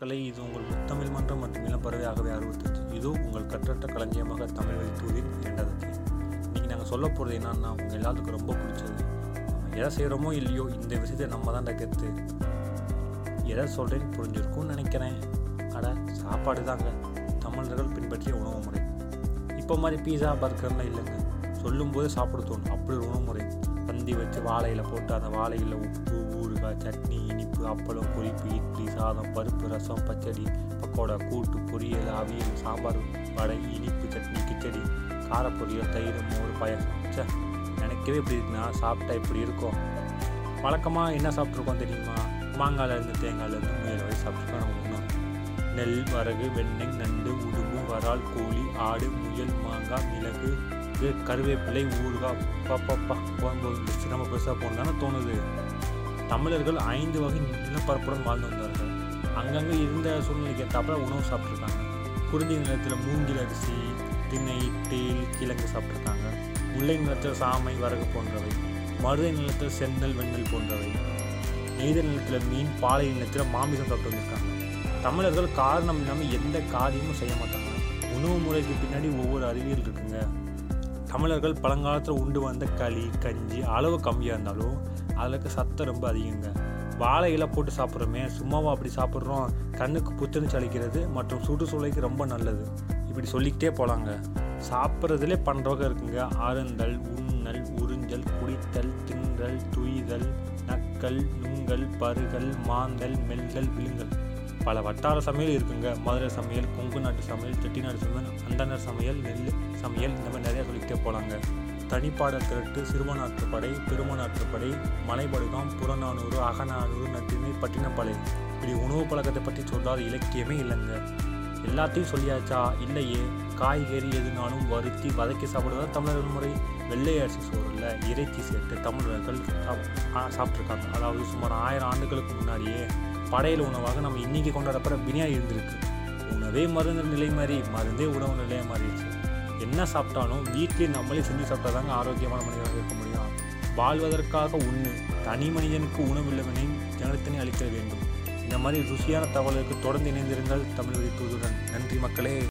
மக்களை இது உங்கள் முத்தமிழ் மன்றம் மற்றும் இளம்பறவையாகவே அறிவுறுத்தது இது உங்கள் கற்றற்ற களஞ்சியமாக தமிழ் வழி இரண்டாவது இன்றைக்கி நாங்கள் சொல்ல போகிறது என்னன்னா உங்கள் எல்லாத்துக்கும் ரொம்ப பிடிச்சது. எதை செய்கிறோமோ இல்லையோ இந்த விஷயத்தை நம்ம தான் கற்று எதை சொல்கிறேன்னு புரிஞ்சிருக்கும்னு நினைக்கிறேன். அட சாப்பாடு தாங்க. தமிழர்கள் பின்பற்றிய உணவு முறை. இப்போ மாதிரி பீஸா பர்கர்லாம் இல்லைங்க. சொல்லும்போது சாப்பிட தோணும். அப்படி ஒரு உணவு முறை. பந்தி வச்சு வாழையில் போட்டு அந்த வாழையில் உப்பு ஊறுகாய் சட்னி இனிப்பு அப்பளம் குறிப்பு இட்லி சாதம் பருப்பு ரசம் பச்சடி பக்கோடா கூட்டு பொரியல் அவியல் சாம்பார் வடை இனிப்பு சட்னி கிச்சடி காரப்பொரியல் தயிர் மோர் பாயாசம். நினைக்கவே இப்படி இருக்குன்னா சாப்பிட்டா இப்படி இருக்கும். வழக்கமாக என்ன சாப்பிட்ருக்கோம் தெரியுமா? மாங்காயிலேருந்து தேங்காயிலேருந்து முயல் வரை சாப்பிட்ருக்கோம் நம்ம முன்னோர் நெல் வரகு வெண்ணெய் நண்டு உடும்பு வரால் கோழி ஆடு முயல் மாங்காய் மிளகு இது கருவேப்பிலை ஊறுகாய் பாப்பாப்பா போகும்போது லிஸ்ட் நம்ம பெருசாக போகணுன்னு தோணுது. தமிழர்கள் ஐந்து வகை நிலப்பரப்புடன் வாழ்ந்து வந்தார்கள். அங்கங்கே இருந்த சூழ்நிலைக்கு ஏற்றாப்புல உணவு சாப்பிட்ருக்காங்க குருதி நிலத்தில் மூங்கில் அரிசி திணை தேல் கிழங்கு சாப்பிட்ருக்காங்க முல்லை நிலத்தில் சாமை வரகு போன்றவை. மருதை நிலத்தில் செந்நெல் வெண்ணெல் போன்றவை. நெய்த நிலத்தில் மீன் பாலை நிலத்தில் மாமிசம் சாப்பிட்டு வந்திருக்காங்க. தமிழர்கள் காரணம் இல்லாமல் எந்த காரியமும் செய்ய மாட்டாங்க. உணவு முறைக்கு பின்னாடி ஒவ்வொரு அறிவியல் இருக்குங்க. தமிழர்கள் பழங்காலத்தில் உண்டு வந்த களி கஞ்சி அளவு கம்மியாக இருந்தாலும் அதில் சத்தம் ரொம்ப அதிகங்க. வாழை இலை போட்டு சாப்பிட்றோமே சும்மாவா அப்படி சாப்பிட்றோம் கண்ணுக்கு புத்துணர்ச்சி அளிக்கிறது மற்றும் சுற்றுச்சூழலுக்கு ரொம்ப நல்லது. இப்படி சொல்லிக்கிட்டே போகலாங்க சாப்பிட்றதுலே பண்ணுறவங்க இருக்குங்க. ஆறுந்தல் உண்ணல் உறிஞ்சல் குடித்தல் தின்றல் துய்தல் நக்கல் நுங்கல் பருகல் மாந்தல் மெல்லல் விழுங்கல். பல வட்டார சமையல் இருக்குங்க. மதுரை சமையல் கொங்கு நாட்டு சமையல் செட்டிநாடு சமையல் அந்தனர் சமையல் நெல் சமையல் இந்த மாதிரி நிறையா சொல்லிக்கிட்டே போகலாங்க தனிப்பாடல் திரட்டு சிறுவனாற்றுப்படை பெருமனாற்றுப்படை மலைபடுகாம் புறநானூறு அகநானூறு நற்றினை பட்டினப்பாளையம். இப்படி உணவு பழக்கத்தை பற்றி சொல்லாத இலக்கியமே இல்லைங்க. எல்லாத்தையும் சொல்லியாச்சா? இல்லையே. காய்கறி எதுனாலும் வறுத்தி வதக்கி சாப்பிடுறதா தமிழர்கள் முறை. வெள்ளை அரிசி சோறில் இறைச்சி சேர்த்து தமிழர்கள் சாப்- சாப்பிட்ருக்காங்க அதாவது சுமார் ஆயிரம் ஆண்டுகளுக்கு முன்னாடியே படையல் உணவாக நம்ம இன்னைக்கு கொண்டாடப்படுற பிரியாணி இருந்திருக்கு. உணவே மருந்து நிலை மாதிரி மருந்தே உணவு நிலையாக மாறிடுச்சு. என்ன சாப்பிட்டாலும் வீட்டிலே நம்மளே செஞ்சு சாப்பிட்டா தாங்க ஆரோக்கியமான மனிதனாக இருக்க முடியும். வாழ்வதற்காக உண்ணு தனி மனிதனுக்கு உணவில்லவனை ஜனத்தினை அளிக்க வேண்டும். இந்த மாதிரி ருசியான தகவலுக்கு தொடர்ந்து இணைந்திருங்கள் தமிழ் வழி தூதுடன் நன்றி மக்களே.